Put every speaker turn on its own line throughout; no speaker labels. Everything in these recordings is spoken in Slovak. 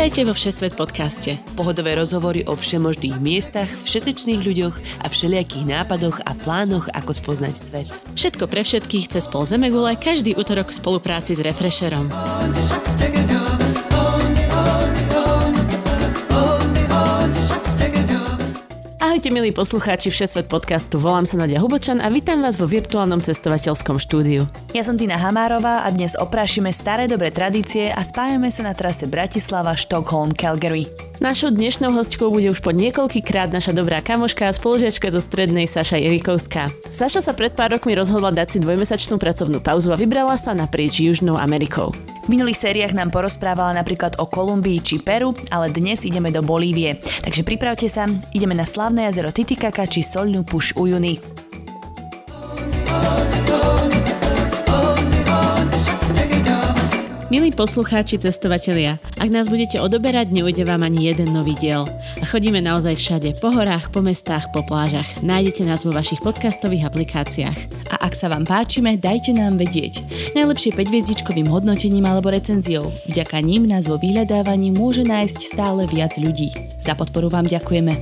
Vítajte vo Všesvet podcaste.
Pohodové rozhovory o všemožných miestach, všetečných ľuďoch a všelijakých nápadoch a plánoch, ako spoznať svet.
Všetko pre všetkých cez pol Zemegule každý útorok v spolupráci s Refresherom. Ahojte milí poslucháči Všesvet podcastu, volám sa Nadia Hubočan a vítam vás vo virtuálnom cestovateľskom štúdiu.
Ja som Tina Hamárová a dnes oprášime staré dobré tradície a spájame sa na trase Bratislava, Stockholm, Calgary.
Našou dnešnou hostkou bude už po niekoľkýkrát naša dobrá kamoška a spolužiačka zo strednej Saša Jerikovská. Saša sa pred pár rokmi rozhodla dať si dvojmesačnú pracovnú pauzu a vybrala sa naprieč Južnou Amerikou.
V minulých sériách nám porozprávala napríklad o Kolumbii či Peru, ale dnes ideme do Bolívie. Takže pripravte sa, ideme na slavné jazero Titicaca či Solnú puš Ujuni.
Milí poslucháči, cestovatelia, ak nás budete odoberať, neujde vám ani jeden nový diel. A chodíme naozaj všade, po horách, po mestách, po plážach. Nájdete nás vo vašich podcastových aplikáciách.
A ak sa vám páčime, dajte nám vedieť. Najlepšie 5 hviezdičkovým hodnotením alebo recenziou. Vďaka ním nás vo vyhľadávaní môže nájsť stále viac ľudí. Za podporu vám ďakujeme.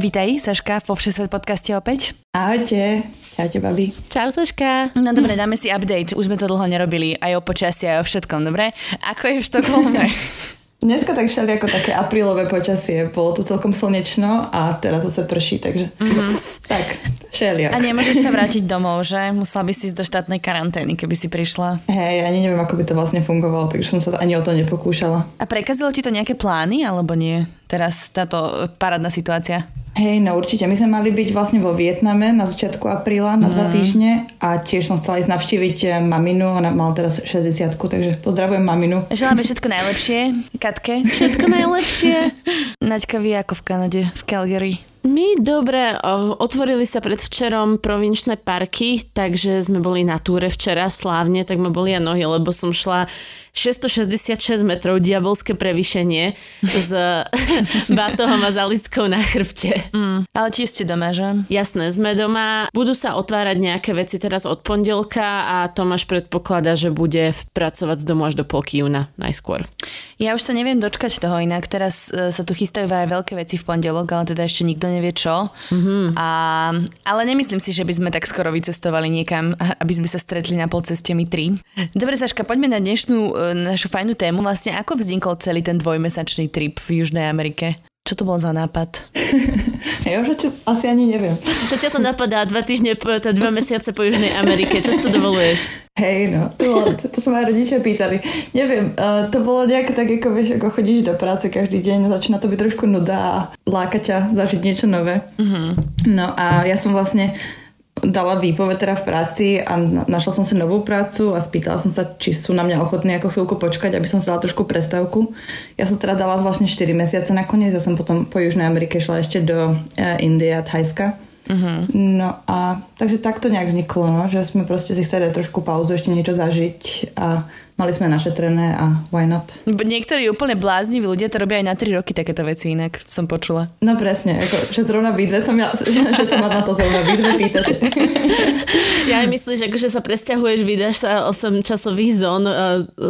Vítaj, Saška, vo Všesvet podcaste opäť.
Ahojte. Čaute, babi.
Čau, Saška.
No dobre, dáme si update. Už sme to dlho nerobili, aj o počasí, aj o všetkom, dobre? Ako je v Štokholme?
Dneska tak všeli ako také aprílové počasie. Bolo tu celkom slnečno a teraz zase prší, takže mm-hmm. tak, všeliak.
A nemôžeš sa vrátiť domov, že? Musela by si ísť do štátnej karantény, keby si prišla.
Hej, ani neviem, ako by to vlastne fungovalo, takže som sa ani o to nepokúšala.
A prekazilo ti to nejaké plány, alebo nie? Teraz táto parádna situácia.
Hej, no určite. My sme mali byť vlastne vo Vietname na začiatku apríla na dva týždne a tiež som chcela ísť navštíviť eh, maminu. Ona mala teraz 60 takže pozdravujem maminu.
Želáme všetko najlepšie, Katke.
Všetko najlepšie.
Naďka, vy ako v Kanade, v Calgary.
My dobre, otvorili sa predvčerom provinčné parky, takže sme boli na túre včera slávne, tak ma boli a nohy, lebo som šla 666 metrov diabolské prevýšenie s batohom a zalickou na chrbte.
Mm, ale tiež ste doma, že?
Jasné, sme doma. Budú sa otvárať nejaké veci teraz od pondelka a Tomáš predpokladá, že bude pracovať z domu až do polky júna najskôr.
Ja už sa neviem dočkať toho inak. Teraz e, sa tu chystajú aj veľké veci v pondelok, ale teda ešte nikto nevie čo. Mm-hmm. A, ale nemyslím si, že by sme tak skoro vycestovali niekam, aby sme sa stretli na polceste my tri. Dobre, Saška, poďme na dnešnú e, našu fajnú tému. Vlastne ako vznikol celý ten dvojmesačný trip v Južnej Amerike? Čo to bol za nápad?
ja už asi ani neviem.
Čo ťa to napadá dva týždne, po, dva mesiace po Južnej Amerike? Čo si to dovoluješ?
Hej, no, to, bolo, to, to sa ma rodičia pýtali. Neviem, uh, to bolo nejak tak, ako vieš, ako chodíš do práce každý deň, začína to byť trošku nuda a láka ťa zažiť niečo nové. Uh-huh. No a ja som vlastne dala výpoveď teda v práci a našla som si novú prácu a spýtala som sa, či sú na mňa ochotní ako chvíľku počkať, aby som si dala trošku prestávku. Ja som teda dala vlastne 4 mesiace nakoniec, ja som potom po Južnej Amerike šla ešte do uh, Indie a Thajska. Uh-huh. No a takže takto nejak vzniklo, no, že sme proste si chceli trošku pauzu, ešte niečo zažiť a mali sme našetrené a why not.
Niektorí úplne blázniví ľudia to robia aj na 3 roky takéto veci inak, som počula.
No presne, ako, že zrovna vy dve som ja, že sa ma na to zrovna vy dve pýtate.
Ja aj myslíš, že sa presťahuješ, vydáš sa 8 časových zón,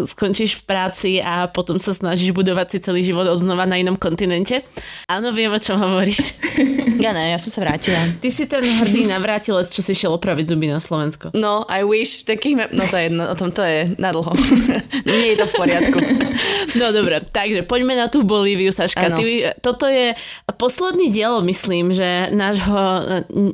skončíš v práci a potom sa snažíš budovať si celý život odznova na inom kontinente. Áno, viem, o čom hovoríš.
Ja ne, ja som sa vrátila.
Ty si ten hrdý navrátilec, čo si šiel opraviť zuby na Slovensko.
No, I wish takých... No to je jedno, o tom to je na dlho. Nie je to v poriadku.
No dobre, takže poďme na tú Bolíviu, Saška. Ty, toto je posledný dielo, myslím, že nášho,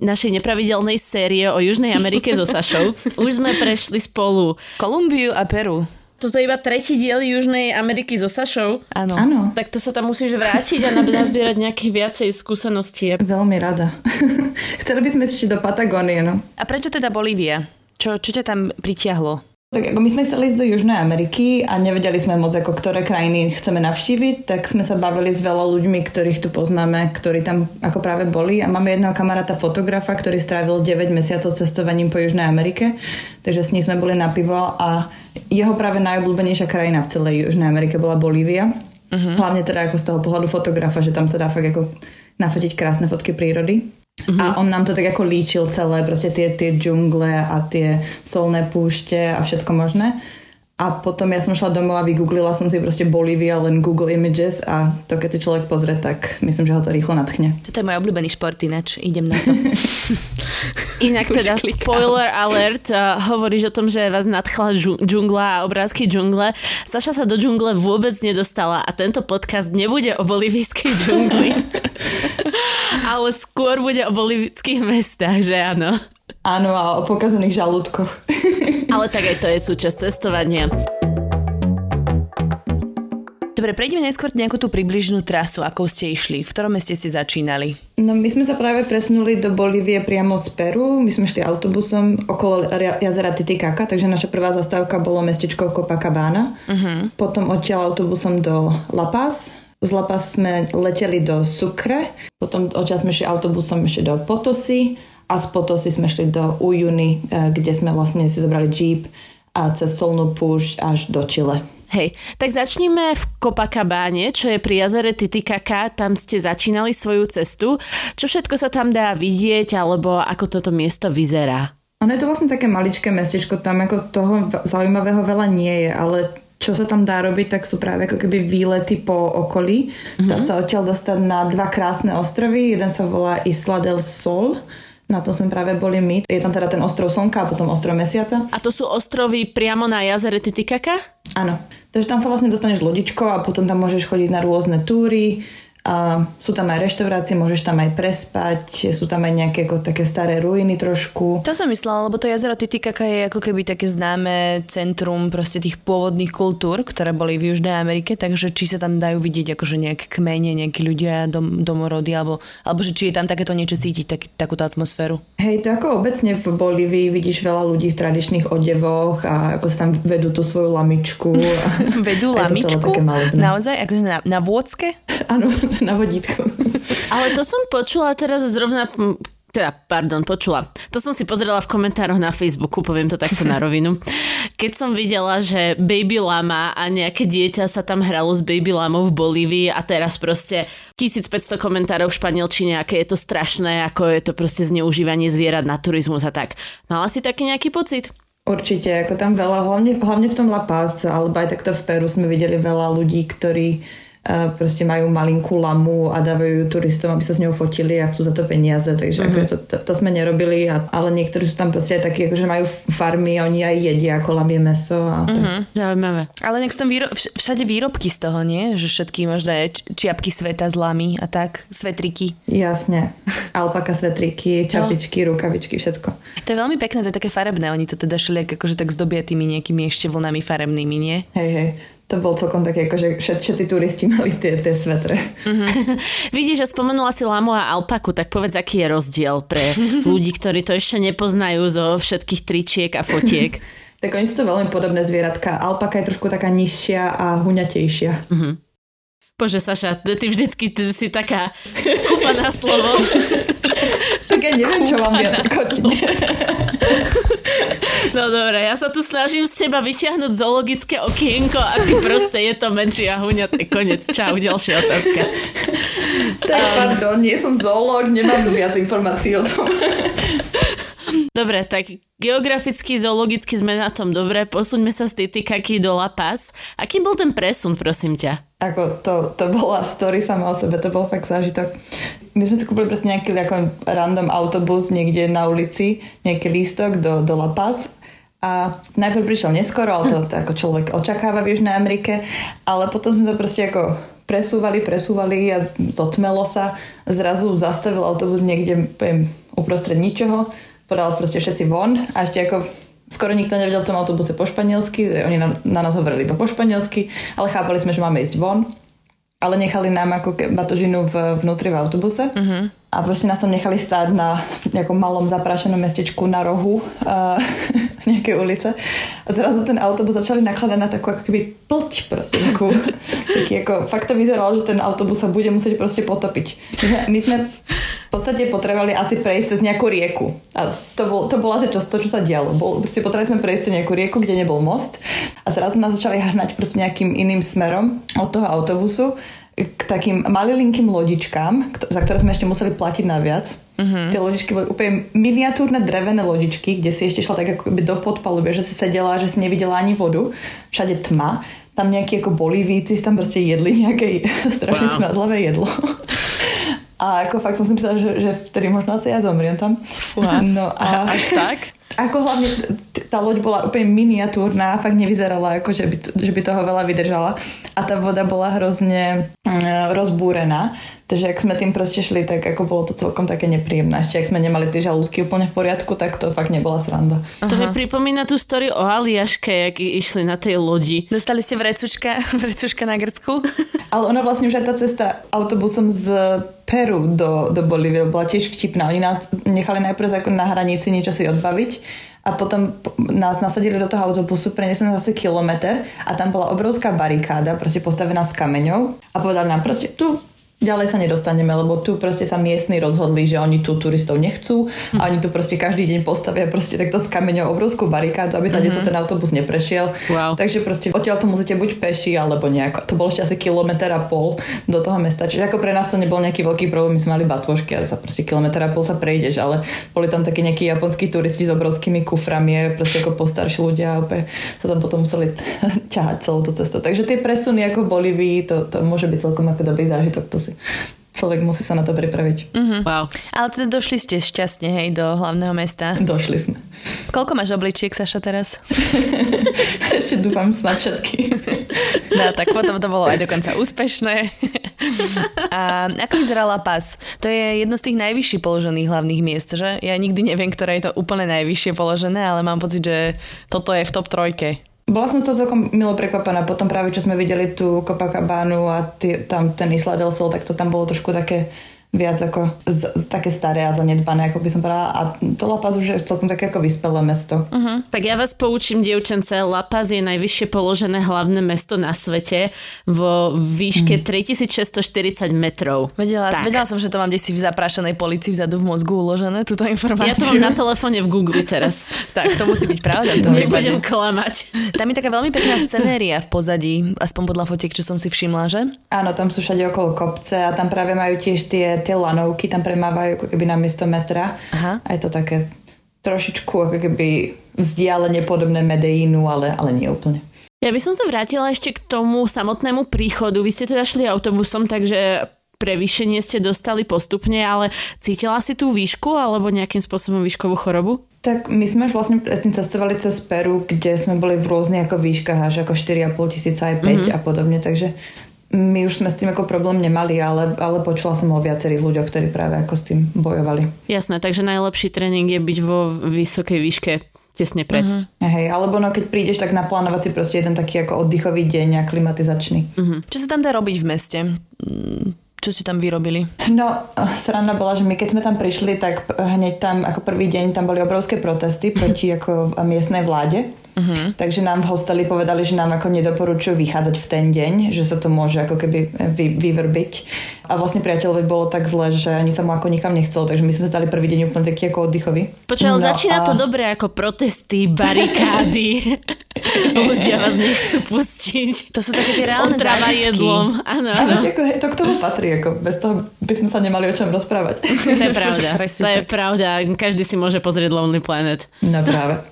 našej nepravidelnej série o Južnej Amerike so Sašou. Už sme prešli spolu
Kolumbiu a Peru.
Toto je iba tretí diel Južnej Ameriky so Sašou.
Áno.
Áno.
Tak to sa tam musíš vrátiť a nazbierať nejakých viacej skúseností.
Veľmi rada. Chceli by sme ešte do Patagónie, no.
A prečo teda Bolívia? Čo, čo ťa tam pritiahlo?
Tak ako my sme chceli ísť do Južnej Ameriky a nevedeli sme moc, ako ktoré krajiny chceme navštíviť, tak sme sa bavili s veľa ľuďmi, ktorých tu poznáme, ktorí tam ako práve boli a máme jedného kamaráta fotografa, ktorý strávil 9 mesiacov cestovaním po Južnej Amerike, takže s ním sme boli na pivo a jeho práve najobľúbenejšia krajina v celej Južnej Amerike bola Bolívia. Uh-huh. Hlavne teda ako z toho pohľadu fotografa, že tam sa dá fakt ako nafotiť krásne fotky prírody. Uh-huh. A on nám to tak ako líčil celé, proste tie, tie džungle a tie solné púšte a všetko možné. A potom ja som šla domov a vygooglila som si proste Bolívia, len Google Images a to keď si človek pozrie, tak myslím, že ho to rýchlo nadchne.
Toto je môj obľúbený šport ináč, idem na to.
Inak teda klikám. spoiler alert, uh, hovoríš o tom, že vás nadchla džungla a obrázky džungle. Saša sa do džungle vôbec nedostala a tento podcast nebude o bolivijskej džungli, ale skôr bude o bolivijských mestách, že áno.
Áno, a o pokazaných žalúdkoch.
Ale tak aj to je súčasť cestovania.
Dobre, prejdeme najskôr nejakú tú približnú trasu, ako ste išli. V ktorom meste ste začínali?
No my sme sa práve presunuli do Bolívie priamo z Peru. My sme šli autobusom okolo jazera Titicaca, takže naša prvá zastávka bolo mestečko Copacabana. Uh-huh. Potom odtiaľ autobusom do La Paz. Z La Paz sme leteli do Sucre. Potom odtiaľ sme šli autobusom ešte do Potosí a z Potosí sme šli do Ujuny, eh, kde sme vlastne si zobrali jeep a cez solnú púšť až do Chile.
Hej, tak začníme v Copacabáne, čo je pri jazere Titicaca, tam ste začínali svoju cestu. Čo všetko sa tam dá vidieť, alebo ako toto miesto vyzerá?
Ono je to vlastne také maličké mestečko, tam ako toho zaujímavého veľa nie je, ale čo sa tam dá robiť, tak sú práve ako keby výlety po okolí. Mm-hmm. Dá sa odtiaľ dostať na dva krásne ostrovy, jeden sa volá Isla del Sol, na to sme práve boli my. Je tam teda ten ostrov Slnka a potom ostrov Mesiaca.
A to sú ostrovy priamo na jazere Titicaca?
Áno. Takže tam sa vlastne dostaneš lodičko a potom tam môžeš chodiť na rôzne túry a sú tam aj reštaurácie, môžeš tam aj prespať, sú tam aj nejaké ako také staré ruiny trošku.
To som myslela, lebo to jazero Titicaca je ako keby také známe centrum proste tých pôvodných kultúr, ktoré boli v Južnej Amerike, takže či sa tam dajú vidieť akože nejaké kmene, nejakí ľudia, dom, domorody, alebo, alebo že či je tam takéto niečo cítiť, tak, takúto atmosféru.
Hej, to ako obecne v Bolívii vidíš veľa ľudí v tradičných odevoch a ako sa tam vedú tú svoju lamičku.
vedú lamičku? Naozaj? Akože na, na vôcke?
Áno, na vodítku.
Ale to som počula teraz zrovna teda, pardon, počula. To som si pozrela v komentároch na Facebooku, poviem to takto na rovinu. Keď som videla, že Baby Lama a nejaké dieťa sa tam hralo s Baby Lamou v Bolívii a teraz proste 1500 komentárov v španielčine, aké je to strašné, ako je to proste zneužívanie zvierat na turizmus a tak. Mala si taký nejaký pocit?
Určite, ako tam veľa, hlavne, hlavne v tom La Paz, alebo aj takto v Peru sme videli veľa ľudí, ktorí proste majú malinkú lamu a dávajú turistom, aby sa s ňou fotili a chcú za to peniaze, takže mm-hmm. to, to, to sme nerobili, a, ale niektorí sú tam proste aj takí, akože majú farmy a oni aj jedia ako lamie meso. A mm-hmm.
Zaujímavé.
Ale nech tam výro- všade výrobky z toho, nie? Že všetky možné čiapky sveta z lamy a tak, svetriky.
Jasne. Alpaka svetriky, čapičky, no. rukavičky, všetko.
To je veľmi pekné, to je také farebné. Oni to teda šli akože tak zdobia tými nejakými ešte vlnami farebnými, nie?
Hej, hej to bol celkom také, ako že všetci turisti mali tie, tie svetre. Mm-hmm.
Vidíš, že spomenula si lamu a alpaku, tak povedz, aký je rozdiel pre ľudí, ktorí to ešte nepoznajú zo všetkých tričiek a fotiek.
tak oni sú to veľmi podobné zvieratka. Alpaka je trošku taká nižšia a huňatejšia. Mm-hmm.
Bože, Saša, ty vždycky ty si taká skúpaná slovo.
tak ja neviem, čo mám viac
No dobre, ja sa tu snažím z teba vyťahnuť zoologické okienko a ty proste je to menšie a huňaté. Konec. Čau, ďalšia otázka.
Tak pardon, nie som zoológ, nemám viac informácií o tom.
Dobre, tak geograficky, zoologicky sme na tom dobre. Posuňme sa z Titicaky do La Paz. Aký bol ten presun, prosím ťa?
Ako to, to bola story sama o sebe, to bol fakt zážitok. My sme si kúpili proste nejaký ako random autobus niekde na ulici, nejaký lístok do, do La Paz a najprv prišiel neskoro, ale to, to ako človek očakáva v Južnej Amerike, ale potom sme sa proste ako presúvali, presúvali a zotmelo sa. Zrazu zastavil autobus niekde poviem, uprostred ničoho podal proste všetci von a ešte ako skoro nikto nevedel v tom autobuse po španielsky, oni na, na nás hovorili iba po španielsky, ale chápali sme, že máme ísť von. Ale nechali nám ako batožinu v, vnútri v autobuse. Uh-huh. A proste nás tam nechali stáť na nejakom malom zaprášenom mestečku na rohu uh, nejakej ulice. A zrazu ten autobus začali nakladať na takú ako keby plť proste. Takú, taký ako, fakt to vyzeralo, že ten autobus sa bude musieť proste potopiť. My sme, my sme v podstate potrebovali asi prejsť cez nejakú rieku. A to, bol, to bolo asi čo, to, čo sa dialo. Bol, proste potrebovali sme prejsť cez nejakú rieku, kde nebol most a zrazu nás začali hnať proste nejakým iným smerom od toho autobusu k takým malilinkým lodičkám, za ktoré sme ešte museli platiť naviac. Uh-huh. Tie lodičky boli úplne miniatúrne drevené lodičky, kde si ešte šla tak ako do podpalubie, že si sedela, že si nevidela ani vodu. Všade tma. Tam nejakí ako bolivíci tam proste jedli nejaké strašne wow. smradlavé jedlo. A ako fakt som si myslela, že, že vtedy možno asi ja zomriem tam.
Fúha. No a... Až tak?
Ako hlavne tá loď bola úplne miniatúrna fakt nevyzerala, ako že by, že by toho veľa vydržala. A tá voda bola hrozne uh, rozbúrená. Takže ak sme tým proste šli, tak ako bolo to celkom také nepríjemné. Ešte ak sme nemali tie žalúdky úplne v poriadku, tak to fakt nebola sranda.
Aha. To mi pripomína tú story o Aliaške, jak išli na tej lodi.
Dostali ste vrecuška, vrecuška na Grcku?
Ale ona vlastne už aj tá cesta autobusom z Peru do, do Bolívie bola tiež vtipná. Oni nás nechali najprv ako na hranici niečo si odbaviť a potom nás nasadili do toho autobusu, prenesli nás asi kilometr a tam bola obrovská barikáda, proste postavená s kameňou a povedali nám proste tu ďalej sa nedostaneme, lebo tu proste sa miestni rozhodli, že oni tu turistov nechcú a oni tu proste každý deň postavia proste takto s kameňou obrovskú barikádu, aby tady mm-hmm. to ten autobus neprešiel.
Wow.
Takže proste odtiaľ to musíte buď peši alebo nejako. To bolo ešte asi kilometr a pol do toho mesta. Čiže ako pre nás to nebol nejaký veľký problém, my sme mali batôžky a sa proste kilometr a pol sa prejdeš, ale boli tam takí nejakí japonskí turisti s obrovskými kuframi, proste ako postarší ľudia a opäť sa tam potom museli ťahať celou tú cestu. Takže tie presuny ako v Bolívii, to, to môže byť celkom ako dobrý zážitok. To si človek musí sa na to pripraviť.
Uh-huh. Wow. Ale teda došli ste šťastne, hej, do hlavného mesta.
Došli sme.
Koľko máš obličiek, Saša, teraz?
Ešte dúfam snad všetky.
no, tak potom to bolo aj dokonca úspešné. A ako vyzerala pas? To je jedno z tých najvyššie položených hlavných miest, že? Ja nikdy neviem, ktoré je to úplne najvyššie položené, ale mám pocit, že toto je v top trojke.
Bola som z toho celkom milo prekvapená. Potom práve, čo sme videli tú Copacabánu a tý, tam ten Isla del Sol, tak to tam bolo trošku také viac ako z, z, také staré a zanedbané, ako by som povedala. A to La Paz už je celkom také ako vyspelé mesto.
Uh-huh. Tak ja vás poučím, dievčence. La Paz je najvyššie položené hlavné mesto na svete vo výške uh-huh. 3640 metrov.
Vedela, vedela som, že to mám si v zaprášanej policii vzadu v mozgu uložené, túto informáciu.
Ja to mám na telefóne v Google teraz.
tak, to musí byť pravda.
To Nebudem klamať.
Tam je taká veľmi pekná scenéria v pozadí, aspoň podľa fotiek, čo som si všimla, že?
Áno, tam sú všade okolo kopce a tam práve majú tiež tie tie lanovky tam premávajú ako keby na miesto metra. Aha. A je to také trošičku ako keby vzdialenie podobné Medellínu, ale, ale nie úplne.
Ja by som sa vrátila ešte k tomu samotnému príchodu. Vy ste teda šli autobusom, takže prevýšenie ste dostali postupne, ale cítila si tú výšku alebo nejakým spôsobom výškovú chorobu?
Tak my sme už vlastne predtým cestovali cez Peru, kde sme boli v rôznych ako výškach, až ako 4,5 tisíca aj 5 mm-hmm. a podobne, takže my už sme s tým ako problém nemali, ale, ale počula som o viacerých ľuďoch, ktorí práve ako s tým bojovali.
Jasné, takže najlepší tréning je byť vo vysokej výške tesne pred. Uh-huh.
Hej, alebo no keď prídeš, tak naplánovať si proste jeden taký ako oddychový deň a klimatizačný.
Uh-huh. Čo sa tam dá robiť v meste? Čo ste tam vyrobili?
No, sranda bola, že my keď sme tam prišli, tak hneď tam ako prvý deň tam boli obrovské protesty proti ako miestnej vláde. Uh-huh. Takže nám v hosteli povedali, že nám ako nedoporučujú vychádzať v ten deň, že sa to môže ako keby vy, vyvrbiť. A vlastne priateľovi bolo tak zle, že ani sa mu ako nikam nechcelo, takže my sme zdali prvý deň úplne taký ako oddychový.
Počkaj, no začína a... to dobre ako protesty, barikády. Ľudia vás nechcú pustiť.
To sú také tie reálne Otrava
jedlom. Áno, áno.
To k tomu patrí, ako bez toho by sme sa nemali o čom rozprávať.
To je pravda. to je pravda. Každý si môže pozrieť Lonely Planet.
No práve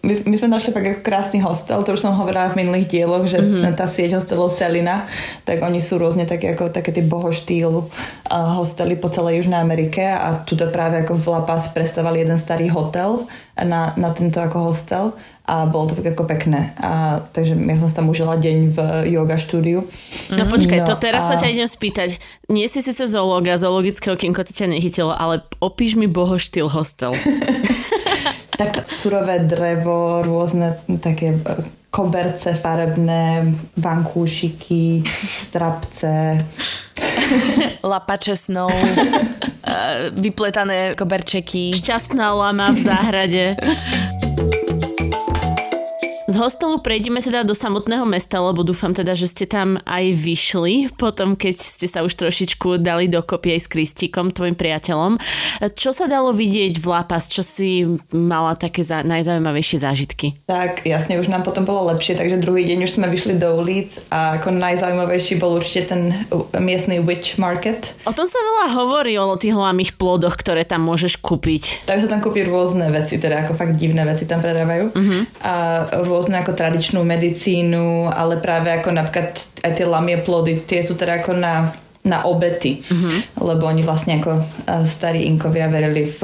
my, my sme našli fakt ako krásny hostel, to už som hovorila v minulých dieloch, že mm-hmm. tá sieť hostelov Selina, tak oni sú rôzne také ako také tie bohoštýl uh, hostely po celej Južnej Amerike a tuto práve ako v La Paz prestávali jeden starý hotel na, na tento ako hostel a bolo to tak ako pekné. A, takže ja som tam užila deň v yoga štúdiu.
No počkaj, no, to teraz a... sa ťa idem spýtať. Nie si síce zoológa, zoologické okienko ti ťa nechytilo, ale opíš mi bohoštýl hostel.
tak surové drevo, rôzne také e, koberce farebné, vankúšiky, strapce.
Lapače snov, e, vypletané koberčeky.
Šťastná lama v záhrade. hostelu prejdeme teda do samotného mesta, lebo dúfam teda, že ste tam aj vyšli, potom keď ste sa už trošičku dali dokopy aj s Kristíkom, tvojim priateľom. Čo sa dalo vidieť v Lapas? Čo si mala také za, najzaujímavejšie zážitky?
Tak jasne, už nám potom bolo lepšie, takže druhý deň už sme vyšli do ulic a ako najzaujímavejší bol určite ten miestny witch market.
O tom sa veľa hovorí, o tých hlavných plodoch, ktoré tam môžeš kúpiť.
Takže sa tam kúpi rôzne veci, teda ako fakt divné veci tam predávajú. Uh-huh. A rôznu ako tradičnú medicínu, ale práve ako napríklad aj tie lamie plody, tie sú teda ako na, na obety, uh-huh. lebo oni vlastne ako starí inkovia verili v,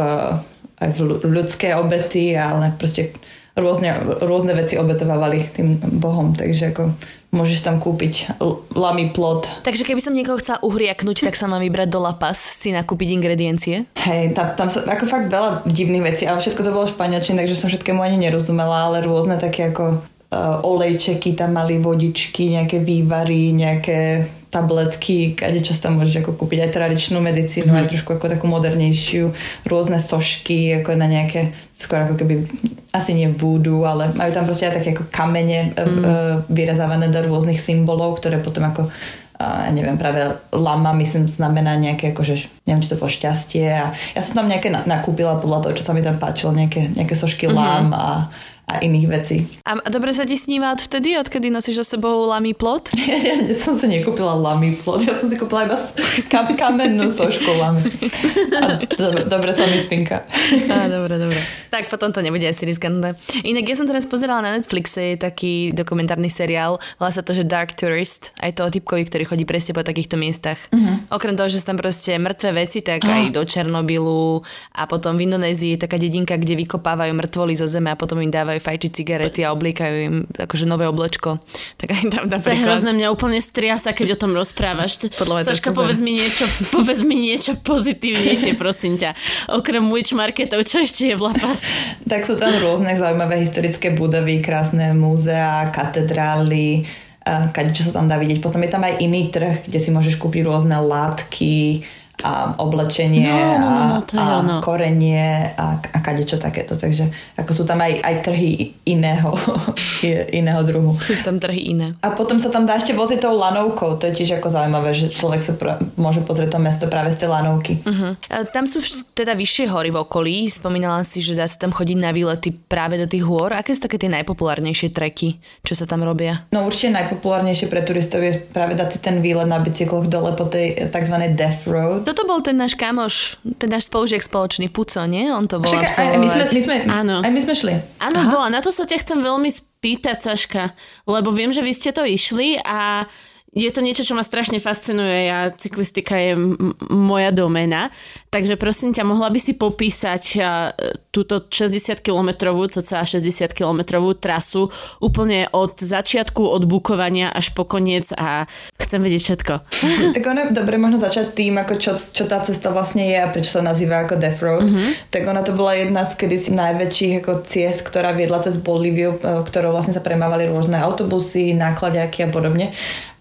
aj v ľudské obety, ale proste rôzne, rôzne veci obetovávali tým bohom, takže ako môžeš tam kúpiť lamy plod.
Takže keby som niekoho chcela uhriaknúť, tak sa mám vybrať do La Paz si nakúpiť ingrediencie?
Hej, tam, tam sa ako fakt veľa divných vecí, ale všetko to bolo španielčine, takže som všetkému ani nerozumela, ale rôzne také ako uh, olejčeky tam mali, vodičky, nejaké vývary, nejaké tabletky, kade čo tam môžeš ako kúpiť aj tradičnú medicínu, mm-hmm. aj trošku ako takú modernejšiu, rôzne sošky, ako na nejaké, skôr ako keby asi nie vúdu, ale majú tam proste aj také ako kamene mm. vyrezávané do rôznych symbolov, ktoré potom ako ja neviem, práve lama, myslím, znamená nejaké, akože, neviem, či to bolo šťastie a ja som tam nejaké nakúpila podľa toho, čo sa mi tam páčilo, nejaké, nejaké sošky mm-hmm. lam a a iných vecí.
A dobre sa ti sníma odvtedy, odkedy nosíš so sebou lamý plot?
Ja, som si nekúpila lamý plot, ja som si kúpila iba kam, kamennú sošku lamy. A dobre, dobre sa mi spinka.
Á, dobre, dobre. Tak potom to nebude asi riskantné. Inak ja som teraz pozerala na Netflixe, je taký dokumentárny seriál, volá sa to, že Dark Tourist, aj toho typkovi, ktorý chodí presne po takýchto miestach. Uh-huh. Okrem toho, že sú tam proste mŕtve veci, tak aj do Černobylu a potom v Indonézii je taká dedinka, kde vykopávajú mŕtvoly zo zeme a potom im dávajú dávajú fajčiť cigarety a oblíkajú im akože nové oblečko. Tak aj tam
napríklad... To je hrozné, mňa úplne striasa, keď o tom rozprávaš. Podľa Saška, povedz mi, niečo, povedz mi niečo pozitívnejšie, prosím ťa. Okrem witch marketov, čo ešte je v Lapas?
Tak sú tam rôzne zaujímavé historické budovy, krásne múzea, katedrály, kade čo sa tam dá vidieť. Potom je tam aj iný trh, kde si môžeš kúpiť rôzne látky, a oblečenie no, no, no, no, to a, a korenie a, a kadečo takéto. Takže ako sú tam aj, aj trhy iného, iného druhu.
Sú tam trhy iné.
A potom sa tam dá ešte voziť tou lanovkou. To je tiež ako zaujímavé, že človek sa pr- môže pozrieť to mesto práve z tej lanovky. Uh-huh.
A tam sú teda vyššie hory v okolí. Spomínala si, že dá sa tam chodiť na výlety práve do tých hôr. Aké sú také tie najpopulárnejšie treky, čo sa tam robia?
No určite najpopulárnejšie pre turistov je práve dať si ten výlet na bicykloch dole po tej tzv. Death Road
toto bol ten náš kamoš, ten náš spolužiak spoločný Puco, nie? On to bol Však,
aj, aj, my sme, my sme, Áno. Aj my sme šli.
Áno, bola. Na to sa ťa chcem veľmi spýtať, Saška, lebo viem, že vy ste to išli a je to niečo, čo ma strašne fascinuje. Ja, cyklistika je m- moja domena. Takže prosím ťa, mohla by si popísať a, túto 60 kilometrovú, cca 60 kilometrovú trasu úplne od začiatku, od bukovania až po koniec a chcem vedieť všetko.
tak ono je dobre možno začať tým, ako čo, čo tá cesta vlastne je a prečo sa nazýva ako Death Road. Mm-hmm. Tak ona to bola jedna z kedysi najväčších ako ciest, ktorá viedla cez Bolíviu, e, ktorou vlastne sa premávali rôzne autobusy, nákladiaky a podobne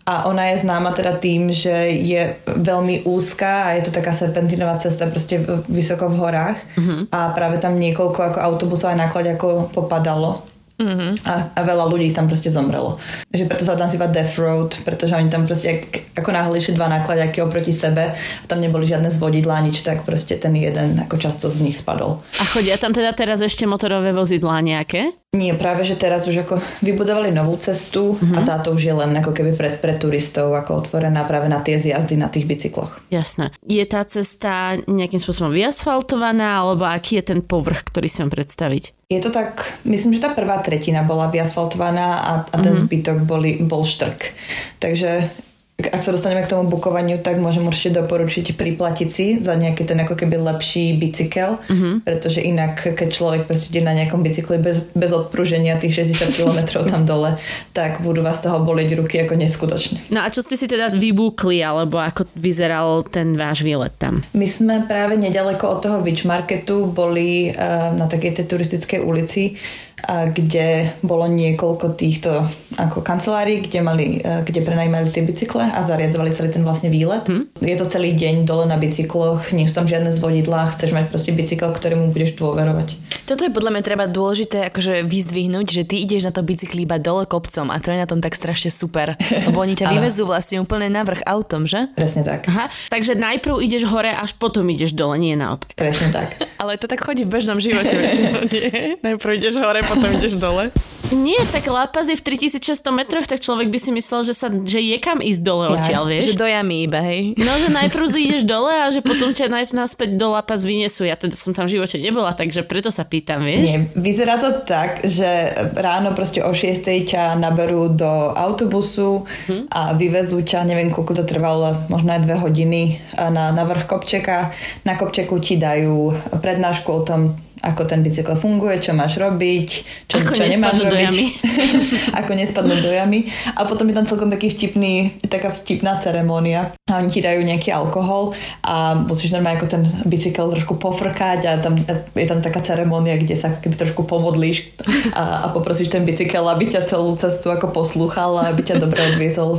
a ona je známa teda tým, že je veľmi úzka a je to taká serpentinová cesta proste vysoko v horách mm-hmm. a práve tam niekoľko ako autobusov aj náklad ako popadalo. Mm-hmm. A, a veľa ľudí tam proste zomrelo. Takže preto sa tam nazýva Death Road, pretože oni tam proste ako náhle išli dva nákladiaky oproti sebe a tam neboli žiadne zvodidlá, nič, tak proste ten jeden ako často z nich spadol.
A chodia tam teda teraz ešte motorové vozidlá nejaké?
Nie, práve, že teraz už ako vybudovali novú cestu mm-hmm. a mhm. táto už je len ako keby pre, pre turistov ako otvorená práve na tie zjazdy na tých bicykloch.
Jasné. Je tá cesta nejakým spôsobom vyasfaltovaná alebo aký je ten povrch, ktorý si predstaviť?
Je to tak, myslím, že tá prvá tretina bola vyasfaltovaná a, a ten mm-hmm. zbytok boli, bol štrk. Takže ak sa dostaneme k tomu bukovaniu, tak môžem určite doporučiť priplatiť si za nejaký ten ako keby lepší bicykel, mm-hmm. pretože inak, keď človek proste ide na nejakom bicykli bez, bez odpruženia tých 60 km tam dole, tak budú vás toho bolieť ruky ako neskutočne.
No a čo ste si teda vybúkli, alebo ako vyzeral ten váš výlet tam?
My sme práve nedaleko od toho Witch Marketu boli uh, na takej tej turistickej ulici kde bolo niekoľko týchto ako kancelárií, kde, mali, e, kde prenajímali tie bicykle a zariadzovali celý ten vlastne výlet. Hmm. Je to celý deň dole na bicykloch, nie sú tam žiadne zvodidlá, chceš mať proste bicykel, ktorému budeš dôverovať.
Toto je podľa mňa treba dôležité akože vyzdvihnúť, že ty ideš na to bicykli iba dole kopcom a to je na tom tak strašne super, lebo oni ťa vyvezú vlastne úplne na vrch autom, že?
Presne tak.
Aha, takže najprv ideš hore, až potom ideš dole, nie naopak.
Presne tak.
Ale to tak chodí v bežnom živote väčšinou, nie? Najprv ideš hore, potom ideš dole.
Nie, tak La Paz je v 3600 metroch, tak človek by si myslel, že, sa, že je kam ísť dole odtiaľ, vieš?
Že do jamy iba, hej.
No, že najprv ideš dole a že potom ťa najprv naspäť do La Paz vyniesú. Ja teda som tam v živote nebola, takže preto sa pýtam, vieš?
Nie, vyzerá to tak, že ráno proste o 6 ťa naberú do autobusu hm? a vyvezú ťa, neviem koľko to trvalo, možno aj dve hodiny na, na vrch kopčeka. Na kopčeku ti dajú prednášku o tom, ako ten bicykel funguje, čo máš robiť, čo,
ako
čo nemáš robiť.
Jamy.
ako nespadnúť do jamy. A potom je tam celkom taký vtipný, taká vtipná ceremónia. A oni ti dajú nejaký alkohol a musíš normálne ako ten bicykel trošku pofrkať a tam, je tam taká ceremónia, kde sa keby trošku pomodlíš a, a poprosíš ten bicykel, aby ťa celú cestu ako poslúchal a aby ťa dobre odviezol.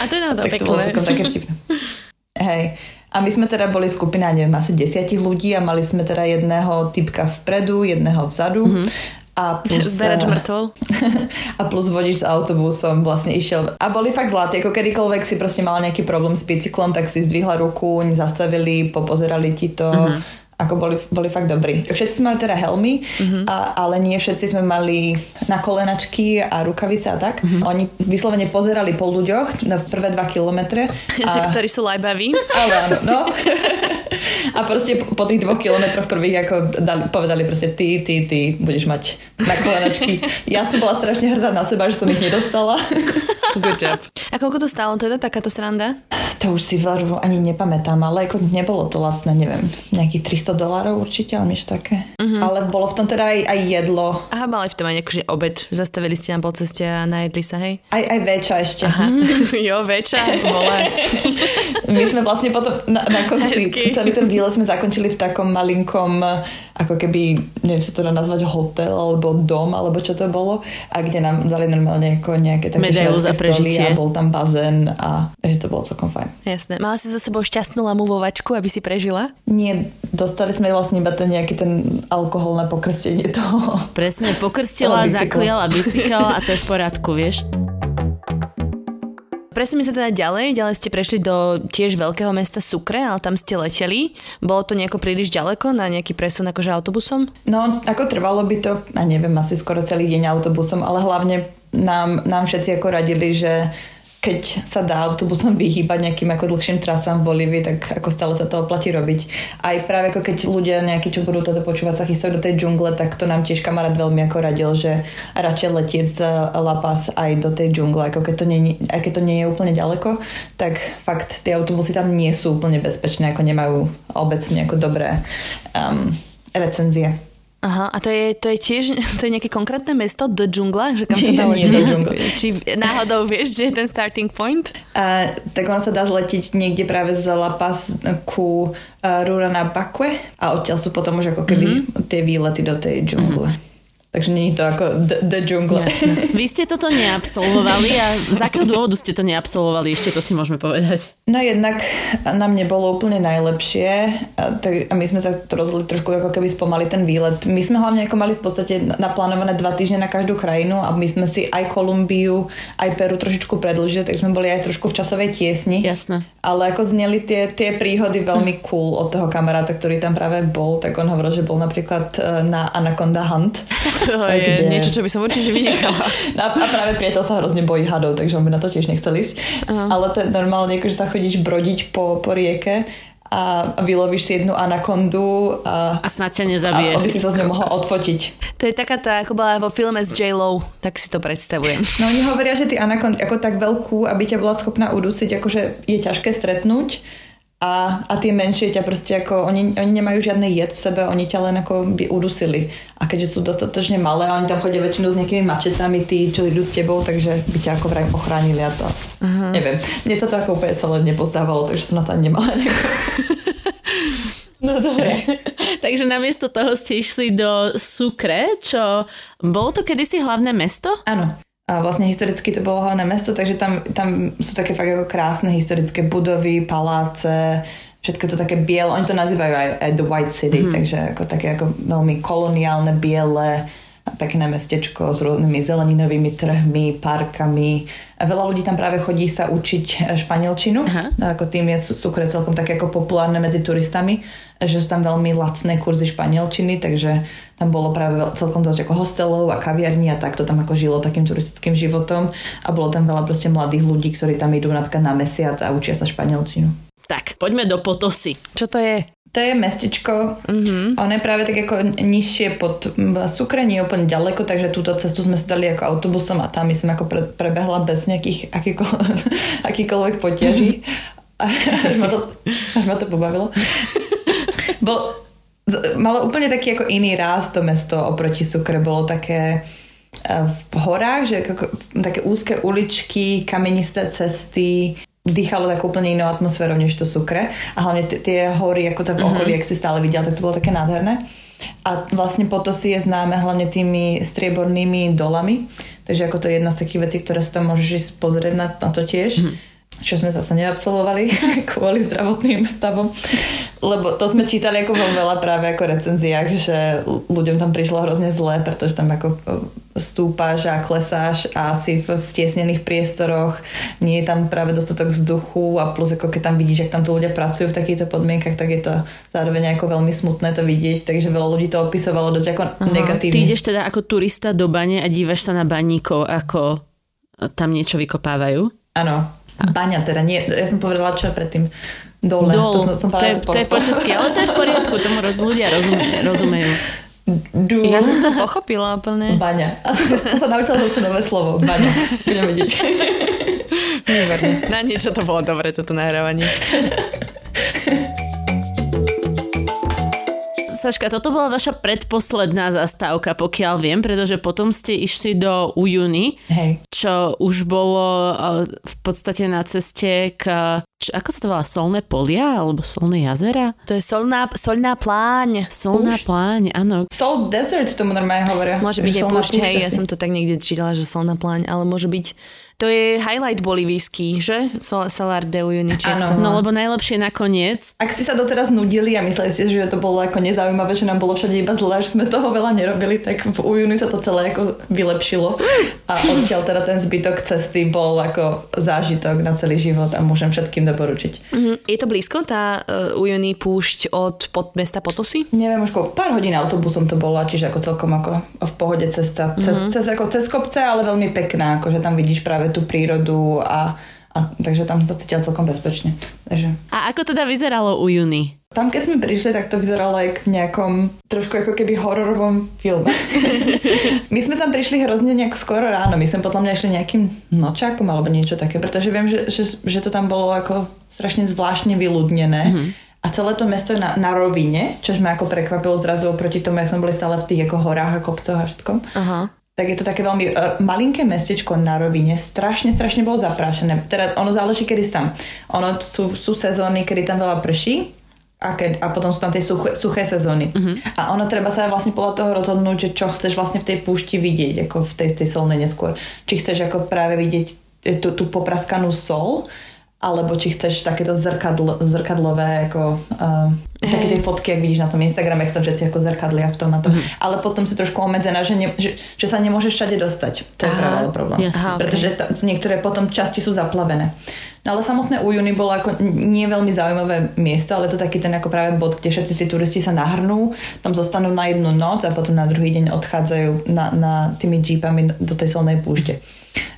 A to je na to
bolo také vtipné. Hej. A my sme teda boli skupina, neviem, asi desiatich ľudí a mali sme teda jedného typka vpredu, jedného vzadu. Mm-hmm.
A plus, mŕtvol.
a plus vodič s autobusom vlastne išiel. A boli fakt zlatí, ako kedykoľvek si proste mal nejaký problém s bicyklom, tak si zdvihla ruku, zastavili, popozerali ti to. Mm-hmm ako boli, boli fakt dobrí. Všetci sme mali teda helmy, uh-huh. a, ale nie všetci sme mali na kolenačky a rukavice a tak. Uh-huh. Oni vyslovene pozerali po ľuďoch na prvé dva kilometre.
A... Že ktorí sú lajbaví.
Ale áno, no. A proste po tých dvoch kilometroch prvých ako dali, povedali proste ty, ty, ty budeš mať na kolenačky. Ja som bola strašne hrdá na seba, že som ich nedostala.
Good job. A koľko to stálo teda, takáto sranda?
To už si veľa ani nepamätám, ale ako nebolo to lacné, neviem, nejakých 300 dolárov určite, ale niečo také. Uh-huh. Ale bolo v tom teda aj, aj jedlo.
Aha, mali v tom aj akože obed. Zastavili ste na polceste a najedli sa, hej?
Aj, aj väčša ešte. Aha.
jo, väčša, bola.
My sme vlastne potom na, na konci, Hezky. celý ten výlet sme zakončili v takom malinkom ako keby, neviem sa to dá nazvať hotel alebo dom, alebo čo to bolo a kde nám dali normálne ako nejaké také stoly a bol tam bazén a že to bolo celkom fajn.
Jasné. Mala si za sebou šťastnú lamuvovačku, aby si prežila?
Nie, dostali sme vlastne iba ten nejaký ten alkohol na pokrstenie toho.
Presne, pokrstila, zakliala bicykel a to je v poriadku, vieš.
Presne sa teda ďalej, ďalej ste prešli do tiež veľkého mesta Sukre, ale tam ste leteli. Bolo to nejako príliš ďaleko na nejaký presun akože autobusom?
No, ako trvalo by to, a neviem, asi skoro celý deň autobusom, ale hlavne nám, nám všetci ako radili, že keď sa dá autobusom vyhýbať nejakým ako dlhším trasám v Bolívii, tak ako stále sa to oplatí robiť. Aj práve ako keď ľudia nejakí, čo budú toto počúvať, sa chystajú do tej džungle, tak to nám tiež kamarát veľmi ako radil, že radšej letieť z La Paz aj do tej džungle, ako keď to nie, aj keď to nie je úplne ďaleko, tak fakt tie autobusy tam nie sú úplne bezpečné, ako nemajú obecne ako dobré um, recenzie.
Aha, a to je, to je tiež to je nejaké konkrétne mesto do džungla, že kam sa dá letieť? Či náhodou vieš, že je ten starting point?
Uh, tak ono sa dá zletiť niekde práve z La Paz ku uh, Rurana Bakwe a odtiaľ sú potom už ako keby mm-hmm. tie výlety do tej džungle. Mm-hmm. Takže je to ako the, the jungle.
Vy ste toto neabsolvovali a z akého dôvodu ste to neabsolvovali? Ešte to si môžeme povedať.
No jednak nám nebolo úplne najlepšie a, my sme sa to rozhodli trošku ako keby spomali ten výlet. My sme hlavne ako mali v podstate naplánované dva týždne na každú krajinu a my sme si aj Kolumbiu, aj Peru trošičku predlžili, tak sme boli aj trošku v časovej tiesni.
Jasné.
Ale ako zneli tie, tie príhody veľmi cool od toho kamaráta, ktorý tam práve bol, tak on hovoril, že bol napríklad e, na Anaconda Hunt
to je kde... niečo, čo by som určite vynechala.
a, a práve priateľ sa hrozne bojí hadov, takže on by na to tiež nechcel ísť. Uh-huh. Ale to je normálne, že sa chodíš brodiť po, po rieke a vylovíš si jednu anakondu a,
a snad ťa nezabije.
A si to z mohol odfotiť.
To je taká tá, ako bola vo filme s J-Lo, tak si to predstavujem.
No oni hovoria, že ty anakondy ako tak veľkú, aby ťa bola schopná udusiť, akože je ťažké stretnúť a, a tie menšie ťa proste ako, oni, oni nemajú žiadny jed v sebe, oni ťa len ako by udusili. A keďže sú dostatočne malé, oni tam chodia väčšinou s nejakými mačetami, tí, čo idú s tebou, takže by ťa ako vraj ochránili a to. Uh-huh. Neviem, mne sa to ako úplne celé nepozdávalo, takže som na to ani nemala
No
No dobre. Takže namiesto toho ste išli do Sukre, čo bolo to kedysi hlavné mesto?
Áno. A vlastne historicky to bolo hlavné mesto, takže tam, tam sú také fakt ako krásne historické budovy, paláce, všetko to také biele, oni to nazývajú aj, aj The White City, mm-hmm. takže ako také ako veľmi koloniálne, biele, pekné mestečko s rôznymi zeleninovými trhmi, parkami. A veľa ľudí tam práve chodí sa učiť španielčinu. Aha. Ako tým je Sucre celkom také ako populárne medzi turistami, že sú tam veľmi lacné kurzy španielčiny, takže tam bolo práve celkom dosť ako hostelov a kaviarní a takto tam ako žilo takým turistickým životom a bolo tam veľa proste mladých ľudí, ktorí tam idú napríklad na mesiac a učia sa španielčinu.
Tak, poďme do Potosy.
Čo to je?
To je mestečko, mm-hmm. ono je práve tak ako nižšie pod Sukre, nie úplne ďaleko, takže túto cestu sme si dali ako autobusom a tam myslím ako pre, prebehla bez nejakých akýkoľvek, akýkoľvek potiaží. až, ma to, až ma to pobavilo. Bol, malo úplne taký ako iný ráz to mesto oproti Sukre, bolo také e, v horách, že ako, také úzke uličky, kamenisté cesty, dýchalo tak úplne inou atmosférou než to Sukre a hlavne t- tie hory, ako tam v mhm. okolí, mm-hmm. ak si stále videl, tak to bolo také nádherné. A vlastne Potosí je známe hlavne tými striebornými dolami, takže ako to je jedna z takých vecí, ktoré sa tam môžeš ísť pozrieť na, na to tiež. Mm-hmm čo sme zase neabsolvovali kvôli zdravotným stavom. Lebo to sme čítali ako vo veľa práve ako recenziách, že ľuďom tam prišlo hrozne zlé, pretože tam ako stúpaš a klesáš a si v stiesnených priestoroch, nie je tam práve dostatok vzduchu a plus ako keď tam vidíš, ak tam tu ľudia pracujú v takýchto podmienkach, tak je to zároveň ako veľmi smutné to vidieť, takže veľa ľudí to opisovalo dosť ako Aha, negatívne.
Ty ideš teda ako turista do bane a dívaš sa na baníkov, ako tam niečo vykopávajú?
Áno, baňa teda, nie, ja som povedala čo predtým, dole, Dol, to som, som
to, je, to je po česky, ale to je v poriadku, tomu ľudia rozumejú.
Du. Ja som to pochopila úplne.
Baňa. A som, som sa naučila zase nové slovo. Baňa. Budem vidieť.
Na niečo to bolo dobre, toto nahrávanie.
Saška, toto bola vaša predposledná zastávka, pokiaľ viem, pretože potom ste išli do Ujuni,
Hej.
čo už bolo v podstate na ceste k čo, ako sa to volá, solné polia alebo solné jazera?
To je solná, solná pláň.
Solná Už? pláň, áno.
Sol desert tomu normálne hovoria.
Môže byť aj púšť, hej, ja som to tak niekde čítala, že solná pláň, ale môže byť to je highlight bolivijský, že? Salar de Uyuni.
Áno. No lebo najlepšie nakoniec.
Ak ste sa doteraz nudili a mysleli ste, že to bolo ako nezaujímavé, že nám bolo všade iba zle, že sme toho veľa nerobili, tak v Uyuni sa to celé ako vylepšilo. A odtiaľ teda ten zbytok cesty bol ako zážitok na celý život a môžem všetkým doporučiť.
Mm, je to blízko, tá uh, Uyuni púšť od pod mesta Potosy?
Neviem, už pár hodín autobusom to bolo, čiže ako celkom ako v pohode cesta. Cez, mm-hmm. cez, ako cez kopce, ale veľmi pekná, akože tam vidíš práve tú prírodu a, a takže tam sa cítila celkom bezpečne. Takže.
A ako teda vyzeralo u Juni?
Tam, keď sme prišli, tak to vyzeralo aj v nejakom trošku ako keby hororovom filme. my sme tam prišli hrozne nejak skoro ráno. My sme potom mňa išli nejakým nočákom alebo niečo také, pretože viem, že, že, že to tam bolo ako strašne zvláštne vyľudnené. Mm-hmm. A celé to mesto je na, na rovine, čo ma ako prekvapilo zrazu oproti tomu, jak sme boli stále v tých ako horách a kopcoch a všetkom. Aha tak je to také veľmi uh, malinké mestečko na rovine, strašne, strašne bolo zaprášené. Teda ono záleží, kedy tam. Ono sú, sú sezóny, kedy tam veľa prší a, keď, a potom sú tam tie suché, suché sezóny. Uh-huh. A ono treba sa vlastne podľa toho rozhodnúť, že čo chceš vlastne v tej púšti vidieť, ako v tej, tej solnej neskôr. Či chceš ako práve vidieť tú, tú popraskanú sol, alebo či chceš takéto zrkadl, zrkadlové ako uh, také tie fotky, ak vidíš na tom Instagrame, ak sa všetci ako zrkadlia v tom a to. Mm. Ale potom si trošku obmedzená, že, ne, že, že sa nemôžeš všade dostať. To je práve problém. Aha, okay. Pretože tam, niektoré potom časti sú zaplavené. No ale samotné Ujuni bolo ako nie veľmi zaujímavé miesto, ale to taký ten ako práve bod, kde všetci tí turisti sa nahrnú, tam zostanú na jednu noc a potom na druhý deň odchádzajú na, na tými jeepami do tej solnej púšte.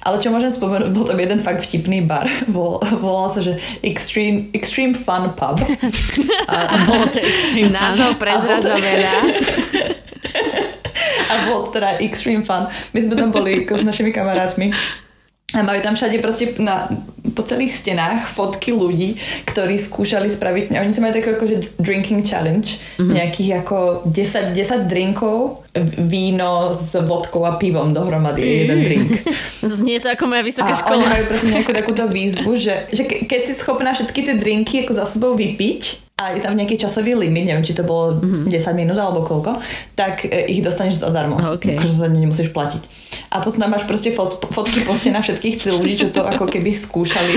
Ale čo môžem spomenúť, bol tam jeden fakt vtipný bar. Vol, volal sa, že Extreme, Extreme Fun Pub.
A, bolo to Extreme
Názov prezradza veľa.
A bol teda Extreme Fun. My sme tam boli s našimi kamarátmi. A majú tam všade proste na, po celých stenách fotky ľudí, ktorí skúšali spraviť, oni to majú také ako, že drinking challenge, mm-hmm. nejakých ako 10, 10 drinkov, víno s vodkou a pivom dohromady je jeden drink.
Znie to ako moja vysoká
a
škola.
oni majú proste nejakú takúto výzvu, že, že ke, keď si schopná všetky tie drinky ako za sebou vypiť, a je tam nejaký časový limit, neviem, či to bolo mm-hmm. 10 minút alebo koľko, tak e, ich dostaneš zadarmo.
Okay.
Akože sa nemusíš platiť. A potom tam máš proste fot, fotky na všetkých tých ľudí, čo to ako keby skúšali.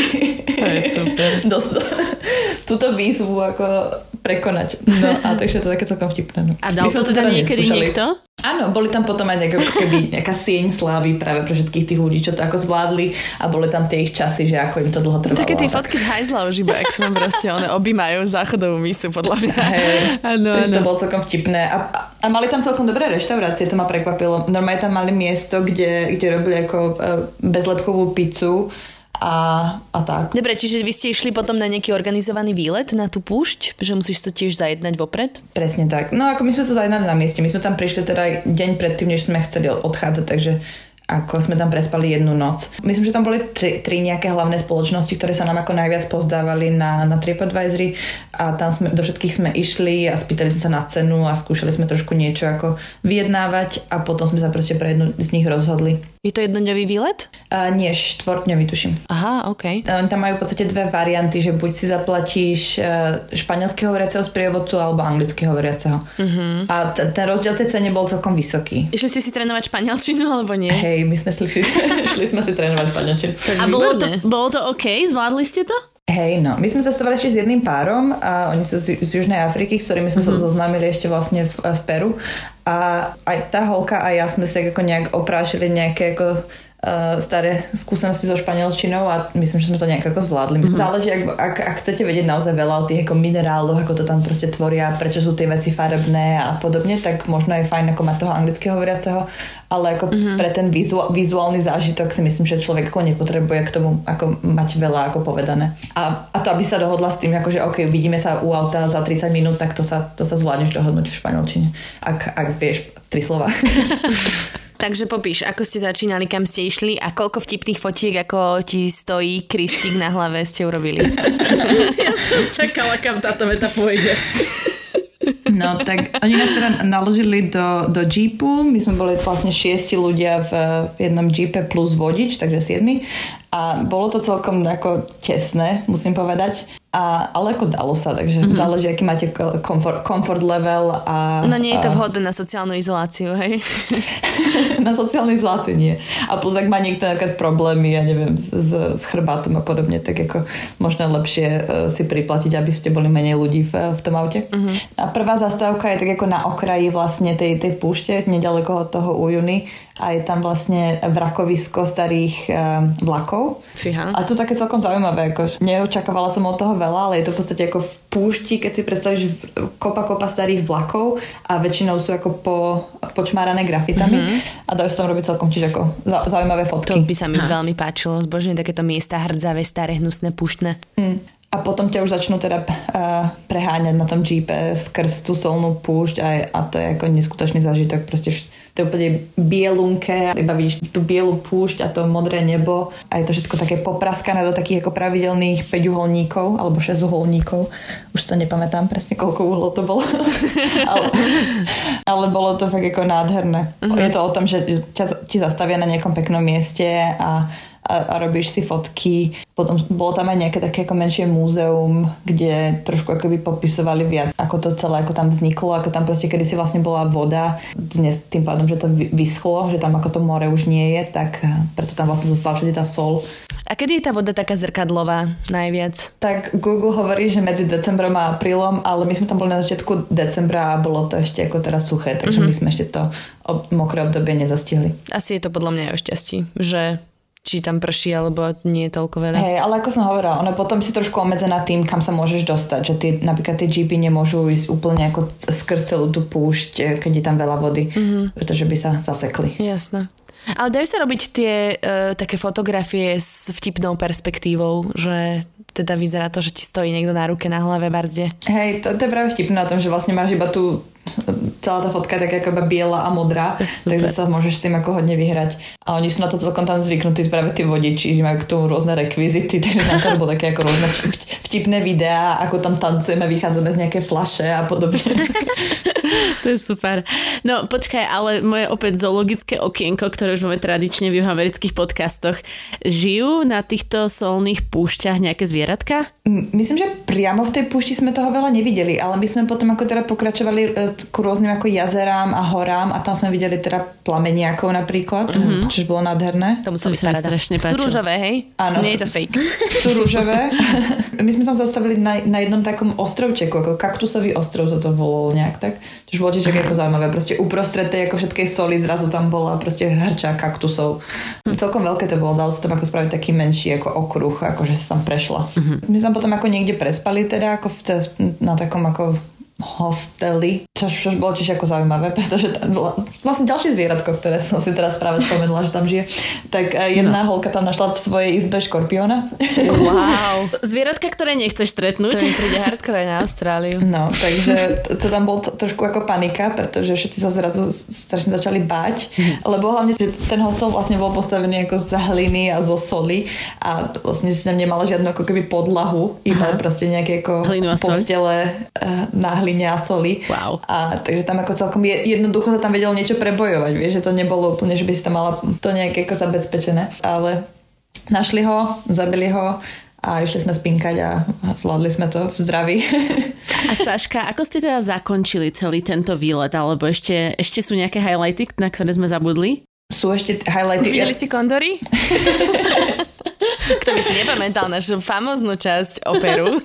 To je super.
Dosť túto výzvu ako prekonať. No a takže to je také celkom vtipné. No.
A dal to teda, teda niekedy neskúšali. niekto?
Áno, boli tam potom aj nejaká, keby, nejaká sieň slávy práve pre všetkých tých ľudí, čo to ako zvládli a boli tam tie ich časy, že ako im to dlho trvalo.
Také tie fotky z hajzla už iba, ak sa proste, one objímajú záchodovú misu, podľa mňa.
Hey, ano, ano. to bolo celkom vtipné. A, a, a, mali tam celkom dobré reštaurácie, to ma prekvapilo. Normálne tam mali miesto, kde, kde robili ako e, bezlepkovú pizzu a, a tak.
Dobre, čiže vy ste išli potom na nejaký organizovaný výlet na tú púšť, že musíš to tiež zajednať vopred?
Presne tak. No ako my sme to zajednali na mieste. My sme tam prišli teda deň predtým, než sme chceli odchádzať, takže ako sme tam prespali jednu noc. Myslím, že tam boli tri, tri nejaké hlavné spoločnosti, ktoré sa nám ako najviac pozdávali na, na TripAdvisory a tam sme, do všetkých sme išli a spýtali sme sa na cenu a skúšali sme trošku niečo ako vyjednávať a potom sme sa proste pre jednu z nich rozhodli.
Je to jednodňový výlet?
Uh, nie, štvortňový tuším.
Aha, OK.
Uh, tam majú v podstate dve varianty, že buď si zaplatíš uh, španielského hovoriaceho sprievodcu alebo anglického hovoriaceho. Uh-huh. A t- ten rozdiel tej cene bol celkom vysoký.
Išli ste si trénovať španielčinu alebo nie?
Hej, my sme šli, šli sme si trénovať španielčinu.
A bolo to, bolo to OK? Zvládli ste to?
Hej, no. My sme cestovali ešte s jedným párom a oni sú z, z Južnej Afriky, s ktorými sme mm-hmm. sa mhm. zoznámili ešte vlastne v, v Peru. A aj tá holka a ja sme sa ako nejak oprášili nejaké ako uh, staré skúsenosti so španielčinou a myslím, že sme to nejak ako zvládli. Mm-hmm. Záleží, ak, ak, ak chcete vedieť naozaj veľa o tých ako mineráloch, ako to tam proste tvoria, prečo sú tie veci farebné a podobne, tak možno je fajn ako mať toho anglického hovoriaceho, ale ako mm-hmm. pre ten vizu, vizuálny zážitok si myslím, že človek ako nepotrebuje k tomu ako mať veľa ako povedané. A, a to, aby sa dohodla s tým, ako že OK, vidíme sa u auta za 30 minút, tak to sa, to sa zvládneš dohodnúť v španielčine. Ak, ak vieš tri slova.
Takže popíš, ako ste začínali, kam ste išli a koľko vtipných fotiek, ako ti stojí kristík na hlave ste urobili.
ja som čakala, kam táto veta pôjde.
No tak oni nás teda naložili do, do jeepu, my sme boli vlastne šiesti ľudia v jednom jeepe plus vodič, takže siedmi a bolo to celkom ako tesné, musím povedať. A, ale ako dalo sa, takže mm-hmm. záleží, aký máte comfort, comfort level. A,
no nie je to
a...
vhodné na sociálnu izoláciu, hej?
na sociálnu izoláciu nie. A plus, ak má niekto napríklad problémy, ja neviem, s, s, chrbátom a podobne, tak ako možno lepšie uh, si priplatiť, aby ste boli menej ľudí v, v tom aute. Mm-hmm. A prvá zastávka je tak ako na okraji vlastne tej, tej púšte, nedaleko od toho Ujuny a je tam vlastne vrakovisko starých uh, vlakov.
Fíha.
A to je také celkom zaujímavé, ako neočakávala som od toho veľa, ale je to v podstate ako v púšti, keď si predstavíš kopa kopa starých vlakov a väčšinou sú ako po, počmárané grafitami mm-hmm. a dajú sa tam robiť celkom tiež ako zaujímavé fotky.
To by sa mi ha. veľmi páčilo, zbožne takéto miesta hrdzavé, staré, hnusné, puštné.
Mm a potom ťa už začnú teda uh, preháňať na tom jeepe skrz tú solnú púšť a, a to je ako neskutočný zážitok. Proste to je úplne bielunké, iba vidíš tú bielu púšť a to modré nebo a je to všetko také popraskané do takých ako pravidelných 5 uholníkov alebo 6 uholníkov. Už sa nepamätám presne, koľko uhlov to bolo. ale, ale bolo to fakt ako nádherné. Uh-huh. Je to o tom, že ťa, ti zastavia na nejakom peknom mieste a a, a robíš si fotky. Potom bolo tam aj nejaké také ako menšie múzeum, kde trošku akoby popisovali viac, ako to celé, ako tam vzniklo, ako tam proste kedy si vlastne bola voda. Dnes tým pádom, že to vyschlo, že tam ako to more už nie je, tak eh, preto tam vlastne zostala všade tá sol.
A kedy je tá voda taká zrkadlová najviac?
Tak Google hovorí, že medzi decembrom a aprílom, ale my sme tam boli na začiatku decembra a bolo to ešte ako teraz suché, takže mm-hmm. my sme ešte to mokré obdobie nezastihli.
Asi je to podľa mňa o šťastí, že či tam prší, alebo nie je toľko veľa.
Hej, ale ako som hovorila, ono potom si trošku obmedzená tým, kam sa môžeš dostať, že tie, napríklad tie jeepy nemôžu ísť úplne ako skrz celú tú púšť, eh, keď je tam veľa vody, mm-hmm. pretože by sa zasekli.
Jasné. Ale dajú sa robiť tie uh, také fotografie s vtipnou perspektívou, že teda vyzerá to, že ti stojí niekto na ruke na hlave barzde.
Hej, to, to je práve vtipné na tom, že vlastne máš iba tú celá tá fotka je taká ako biela a modrá, takže sa môžeš s tým ako hodne vyhrať. A oni sú na to celkom tam zvyknutí práve tí vodiči, že majú k tomu rôzne rekvizity, takže na to bolo také ako rôzne vtipné videá, ako tam tancujeme, vychádzame z nejaké flaše a podobne.
to je super. No počkaj, ale moje opäť zoologické okienko, ktoré už máme tradične v juhoamerických podcastoch, žijú na týchto solných púšťach nejaké zvieratka?
Myslím, že priamo v tej púšti sme toho veľa nevideli, ale my sme potom ako teda pokračovali k rôznym ako jazerám a horám a tam sme videli teda plameniakov napríklad, mm-hmm. čo bolo nádherné.
To muselo byť strašne
Sú
rúžové, hej?
Áno.
Nie je to fake.
Sú rúžové. my sme tam zastavili na, na jednom takom ostrovčeku, ako kaktusový ostrov sa to volalo nejak tak. Čo bolo tiež ako zaujímavé. Proste uprostred tej ako všetkej soli zrazu tam bola proste hrča kaktusov. Hm. Celkom veľké to bolo, dalo sa tam ako spraviť taký menší ako okruh, ako že sa tam prešla. Mm-hmm. My sme potom ako niekde prespali teda ako v na takom ako hostely, čo, čo bolo tiež ako zaujímavé, pretože tam bola vlastne ďalšie zvieratko, ktoré som si teraz práve spomenula, že tam žije. Tak e, jedna no. holka tam našla v svojej izbe škorpióna.
Wow. Zvieratka, ktoré nechceš stretnúť.
To mi príde hardcore na Austráliu.
No, takže to, to tam bol to, trošku ako panika, pretože všetci sa zrazu strašne začali báť, mm. lebo hlavne že ten hostel vlastne bol postavený ako z hliny a zo soli a vlastne si tam nemala žiadnu ako keby podlahu, iba Aha. proste nejaké ako postele e, na hline a soli.
Wow.
A, takže tam ako celkom jednoducho sa tam vedelo niečo prebojovať, vieš, že to nebolo úplne, že by si tam mala to nejaké ako zabezpečené, ale našli ho, zabili ho a išli sme spinkať a zvládli sme to v zdraví.
A Saška, ako ste teda zakončili celý tento výlet? Alebo ešte, ešte sú nejaké highlighty, na ktoré sme zabudli?
Sú ešte highlighty.
Videli si kondory? Kto by si nepamätal našu famoznú časť operu.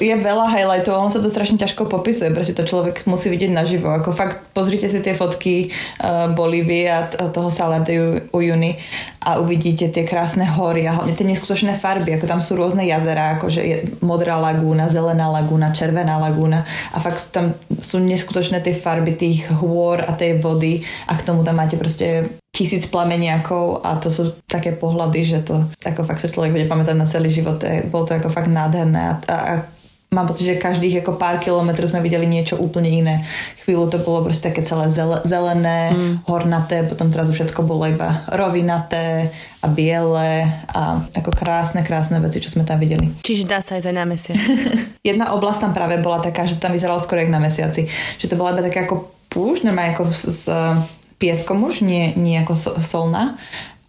Je veľa highlightov, on sa to strašne ťažko popisuje, pretože to človek musí vidieť naživo. Ako fakt, pozrite si tie fotky uh, Bolívie a toho Salarde u Juni a uvidíte tie krásne hory a hlavne tie neskutočné farby, ako tam sú rôzne jazera, ako že je modrá lagúna, zelená lagúna, červená lagúna a fakt tam sú neskutočné tie farby tých hôr a tej vody a k tomu tam máte proste tisíc plameniakov a to sú také pohľady, že to ako fakt sa človek bude pamätať na celý život. Bolo to ako fakt nádherné a, a, a mám pocit, že každých ako pár kilometrov sme videli niečo úplne iné. Chvíľu to bolo proste také celé zelené, mm. hornaté, potom zrazu všetko bolo iba rovinaté a biele a ako krásne, krásne veci, čo sme tam videli.
Čiže dá sa aj za na mesiac.
Jedna oblasť tam práve bola taká, že tam vyzeralo skoro jak na mesiaci. Že to bola iba taká ako púšť, normálne ako z, z pieskom už, nie, nie ako solná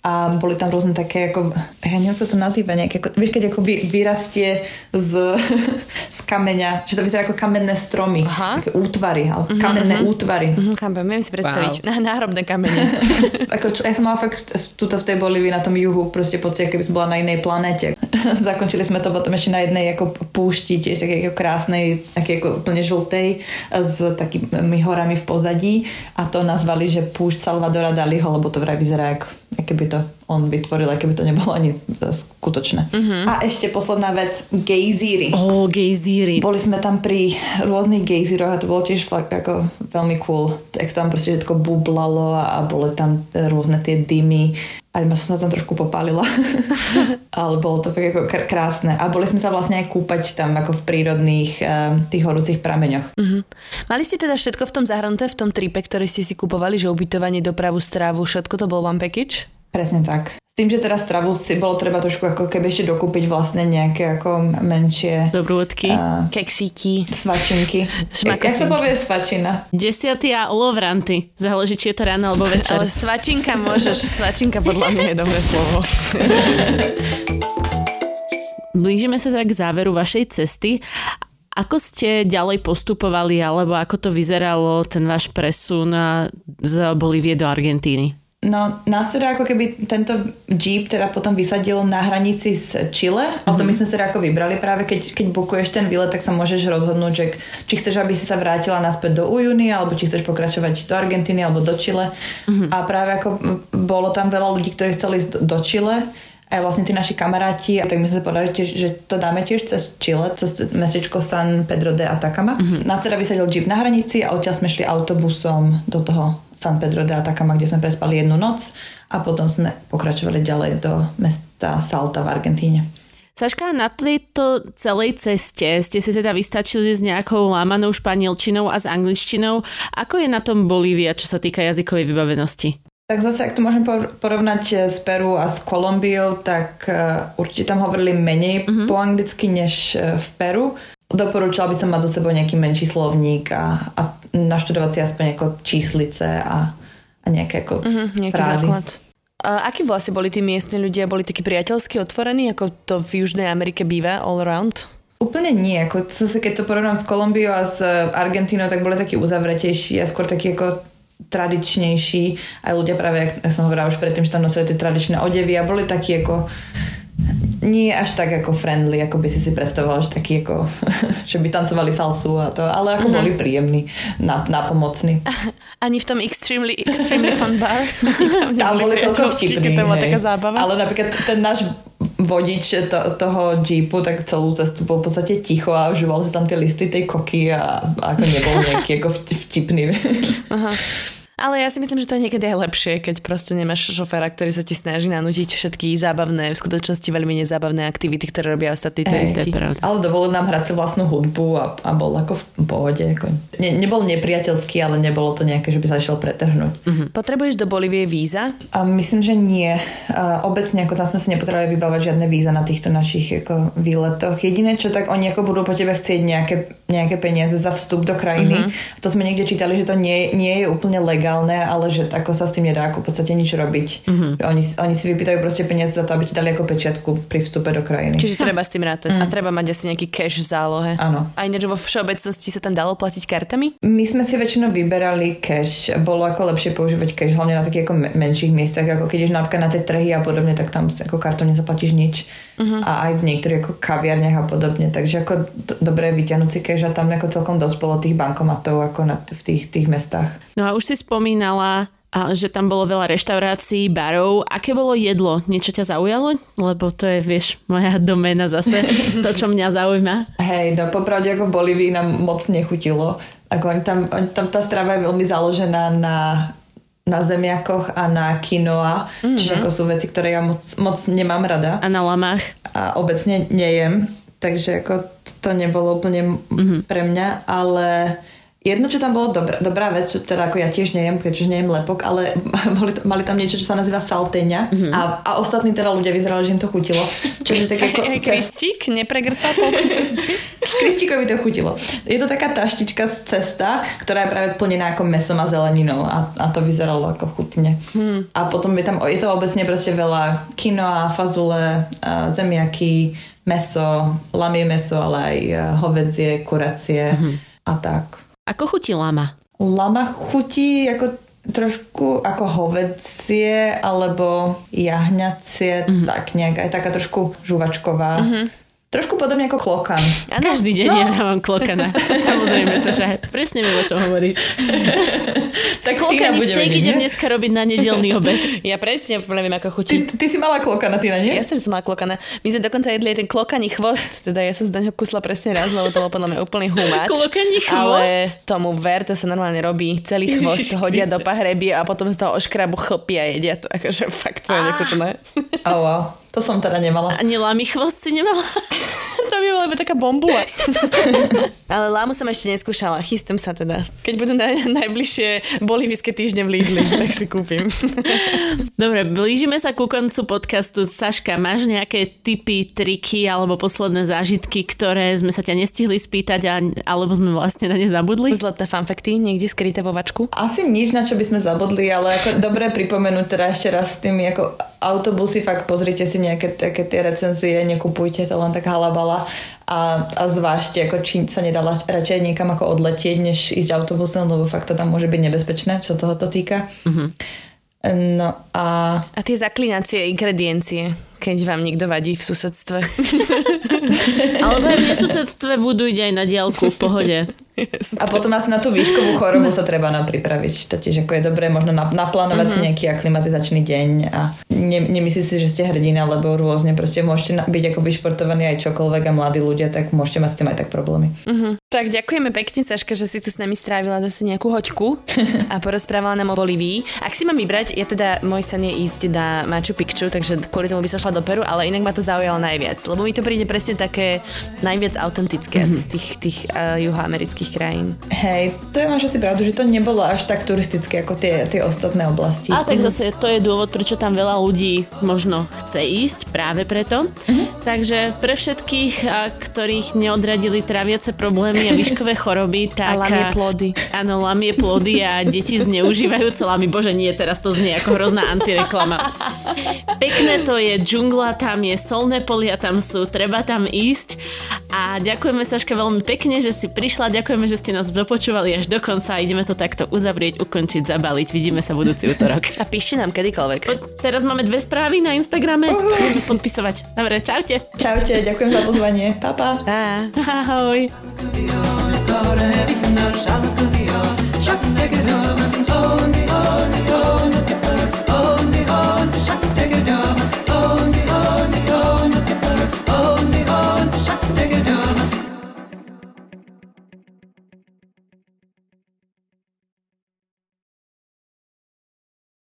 a boli tam rôzne také ako, ja neviem, co to nazýva, nejaké, ako, vieš, keď ako vy, vyrastie z, z kameňa, že to vyzerá ako kamenné stromy, Aha. také útvary, alebo uh-huh, kamenné uh-huh. útvary.
Uh-huh, kamen, viem si predstaviť, wow. na náhrobné kamene.
ako, čo, ja som mala fakt tuto v tej Bolívii na tom juhu proste pocit, keby som bola na inej planéte. Zakončili sme to potom ešte na jednej ako púšti, tiež také ako krásnej, také ako úplne žltej, s takými horami v pozadí a to nazvali, že púšť Salvadora Daliho, lebo to vraj vyzerá ako keby to on vytvoril, keby to nebolo ani skutočné. Uh-huh. A ešte posledná vec, gejzíry.
Ó, oh, gejzíry.
Boli sme tam pri rôznych gejzíroch a to bolo tiež fakt ako veľmi cool. Tak tam proste všetko bublalo a boli tam rôzne tie dymy. Aj som sa tam trošku popálila. Ale bolo to fakt ako kr- krásne. A boli sme sa vlastne aj kúpať tam ako v prírodných uh, tých horúcich prameňoch. Uh-huh.
Mali ste teda všetko v tom zahrnuté, v tom tripe, ktoré ste si kupovali, že ubytovanie, dopravu, strávu, všetko to bol one package?
Presne tak. S tým, že teraz stravu si bolo treba trošku ako keby ešte dokúpiť vlastne nejaké ako menšie...
Dobrúdky. Uh,
Keksíky.
Svačinky. Jak sa povie svačina?
Desiatý a olovranty. Záleží, či je to ráno alebo večer.
Ale svačinka môžeš. Svačinka podľa mňa je dobré slovo.
Blížime sa tak k záveru vašej cesty. Ako ste ďalej postupovali, alebo ako to vyzeralo, ten váš presun z Bolívie do Argentíny?
No, nás teda ako keby tento Jeep teda potom vysadil na hranici s Chile a mm-hmm. to my sme sa teda ako vybrali práve keď, keď bukuješ ten výlet, tak sa môžeš rozhodnúť, že či chceš, aby si sa vrátila naspäť do Ujuny alebo či chceš pokračovať do Argentíny alebo do Chile mm-hmm. a práve ako bolo tam veľa ľudí, ktorí chceli ísť do Chile aj vlastne tí naši kamaráti, a tak my sme sa povedali, že to dáme tiež cez Chile, cez mestečko San Pedro de Atacama. Mm-hmm. Nás teda vysadil jeep na hranici a odtiaľ sme šli autobusom do toho San Pedro de Atacama, kde sme prespali jednu noc a potom sme pokračovali ďalej do mesta Salta v Argentíne.
Saška, na tejto celej ceste ste si teda vystačili s nejakou lámanou španielčinou a s angličtinou. Ako je na tom Bolívia, čo sa týka jazykovej vybavenosti?
Tak zase, ak to môžem porovnať eh, s Peru a s Kolumbiou, tak uh, určite tam hovorili menej uh-huh. po anglicky než uh, v Peru. Doporúčala by som mať zo sebou nejaký menší slovník a, a naštudovať si aspoň ako číslice a, a nejaké ako uh-huh, nejaký frázy. základ.
A akí vlastne boli tí miestni ľudia? Boli takí priateľsky otvorení, ako to v Južnej Amerike býva all around?
Úplne nie. Ako, zase, keď to porovnám s Kolumbiou a s Argentínou, tak boli takí uzavretejší a skôr takí ako tradičnejší. Aj ľudia práve, jak som hovorila už predtým, že tam nosili tie tradičné odevy a boli takí ako nie až tak ako friendly, ako by si si predstavoval, že taký ako, že by tancovali salsu a to, ale ako uh-huh. boli príjemní, napomocní.
Ani v tom extremely, extremely fun bar?
tam, tam boli celkom vtipní.
To bola taká zábava.
Ale napríklad ten náš vodič to, toho jeepu, tak celú cestu bol v podstate ticho a užíval si tam tie listy tej koky a, a ako nebol nejaký ako vtipný. Aha.
Ale ja si myslím, že to je niekedy aj lepšie, keď proste nemáš šoféra, ktorý sa ti snaží nanútiť všetky zábavné, v skutočnosti veľmi nezábavné aktivity, ktoré robia ostatní turisti.
Ale dovolil nám hrať si vlastnú hudbu a, a bol ako v pohode. Ako, ne, nebol nepriateľský, ale nebolo to nejaké, že by sa išiel pretrhnúť.
Uh-huh. Potrebuješ do Bolívie víza?
A myslím, že nie. A obecne ako tam sme si nepotrebovali vybávať žiadne víza na týchto našich ako výletoch. Jediné, čo tak oni ako budú po tebe chcieť nejaké, nejaké peniaze za vstup do krajiny. Uh-huh. To sme niekde čítali, že to nie, nie je úplne legálne legálne, ale že ako sa s tým nedá ako v podstate nič robiť. Mm-hmm. Oni, oni si vypýtajú proste peniaze za to, aby ti dali ako pečiatku pri vstupe do krajiny.
Čiže treba s tým rátať. Mm. A treba mať asi nejaký cash v zálohe.
Áno.
A ináč vo všeobecnosti sa tam dalo platiť kartami?
My sme si väčšinou vyberali cash. Bolo ako lepšie používať cash, hlavne na takých ako menších miestach, ako keď ideš napríklad na tie trhy a podobne, tak tam ako kartou nezaplatíš nič. Uh-huh. A aj v niektorých ako kaviarniach a podobne. Takže ako do, dobré vyťahnuť si cash a tam ako celkom dosť bolo tých bankomatov ako na, v tých, tých mestách.
No a už si spomínala, že tam bolo veľa reštaurácií, barov. Aké bolo jedlo? Niečo ťa zaujalo? Lebo to je, vieš, moja doména zase, to, čo mňa zaujíma.
Hej, no popravde ako v Bolívii nám moc nechutilo. Ako on tam, on, tam tá strava je veľmi založená na na zemiakoch a na quinoa, mm-hmm. čiže ako sú veci, ktoré ja moc, moc nemám rada.
A na lamách.
A obecne nejem, takže ako to nebolo úplne mm-hmm. pre mňa, ale Jedno, čo tam bolo dobrá, dobrá vec, čo teda ako ja tiež nejem, keďže nejem lepok, ale boli, mali tam niečo, čo sa nazýva salteňa mm-hmm. a, a ostatní teda ľudia vyzerali, že im to chutilo.
Čiže tak ako... Aj Kristík nepregrcal po cesty?
To chutilo. Je to taká taštička z cesta, ktorá je práve plnená ako mesom a zeleninou a, a to vyzeralo ako chutne. Hmm. A potom je tam, je to obecne proste veľa kinoa, fazule, zemiaky, meso, lamie meso, ale aj hovedzie, kuracie hmm. a tak.
Ako chutí lama?
Lama chutí ako trošku ako hovedzie alebo jahňacie, mm-hmm. tak nejak aj taká trošku žuvačková. Mm-hmm. Trošku podobne ako klokan.
Ano, Každý deň no. ja mám klokana. Samozrejme, že presne viem, o čom hovoríš. tak klokaný steak idem dneska robiť na nedelný obed.
ja presne neviem, ako chutí.
Ty, ty, si mala klokana, ty na nie?
Ja som, som mala klokana. My sme dokonca jedli ten klokaný chvost, teda ja som z neho kusla presne raz, lebo to bol podľa mňa úplný humáč.
klokaný
chvost? Ale tomu ver, to sa normálne robí. Celý chvost Ježiš, hodia do pahreby a potom z toho oškrabu chlpy a jedia to. Akože fakt to je nechutné.
Oh, wow. To som teda nemala.
Ani lámy chvost si nemala?
to by bola taká bombula. Ale lámu som ešte neskúšala. Chystám sa teda. Keď budú naj, najbližšie bolivijské týždne v Lidli, tak si kúpim.
Dobre, blížime sa ku koncu podcastu. Saška, máš nejaké typy, triky alebo posledné zážitky, ktoré sme sa ťa nestihli spýtať a, alebo sme vlastne na ne zabudli?
Zlaté fanfekty, niekde skryté vo vačku?
Asi nič, na čo by sme zabudli, ale ako dobre pripomenúť teda ešte raz s tými ako autobusy, fakt pozrite si nejaké také tie recenzie, nekupujte to len tak halabala a, a zvážte, ako či sa nedá radšej niekam ako odletieť, než ísť autobusom, lebo fakt to tam môže byť nebezpečné, čo toho to týka. Mm-hmm. No a...
A tie zaklinacie ingrediencie, keď vám niekto vadí v susedstve.
Alebo aj v susedstve budú ide aj na diálku v pohode.
A potom asi na tú výškovú chorobu sa treba nám pripraviť. Totiž ako je dobré možno naplánovať uh-huh. si nejaký aklimatizačný deň a ne, nemyslíte si, že ste hrdina, lebo rôzne proste môžete byť ako vyšportovaní aj čokoľvek a mladí ľudia, tak môžete mať s tým aj tak problémy.
Uh-huh. Tak ďakujeme pekne, Saška, že si tu s nami strávila zase nejakú hoďku a porozprávala nám o Bolívii. Ak si mám vybrať, ja teda môj sen je ísť na Machu Picchu, takže kvôli tomu by som šla do Peru, ale inak ma to zaujalo najviac, lebo mi to príde presne také najviac autentické mm-hmm. asi z tých, tých uh, juhoamerických krajín.
Hej, to je máš asi pravdu, že to nebolo až tak turistické ako tie, tie ostatné oblasti.
A tak zase to je dôvod, prečo tam veľa ľudí možno chce ísť práve preto. Mm-hmm. Takže pre všetkých, ktorých neodradili traviace problémy a výškové choroby. Tak,
a lamie plody.
Áno, lamie plody a deti zneužívajú celami. Bože, nie, teraz to znie ako hrozná antireklama. Pekné to je, džungla tam je, solné polia tam sú, treba tam ísť. A ďakujeme Saška veľmi pekne, že si prišla, ďakujeme, že ste nás dopočúvali až do konca. Ideme to takto uzavrieť, ukončiť, zabaliť. Vidíme sa budúci útorok.
A píšte nám kedykoľvek. Po,
teraz máme dve správy na Instagrame. Budeme podpisovať. Dobre, čaute.
Čaute, ďakujem za pozvanie. Pa, pa.
pa.
Ahoj.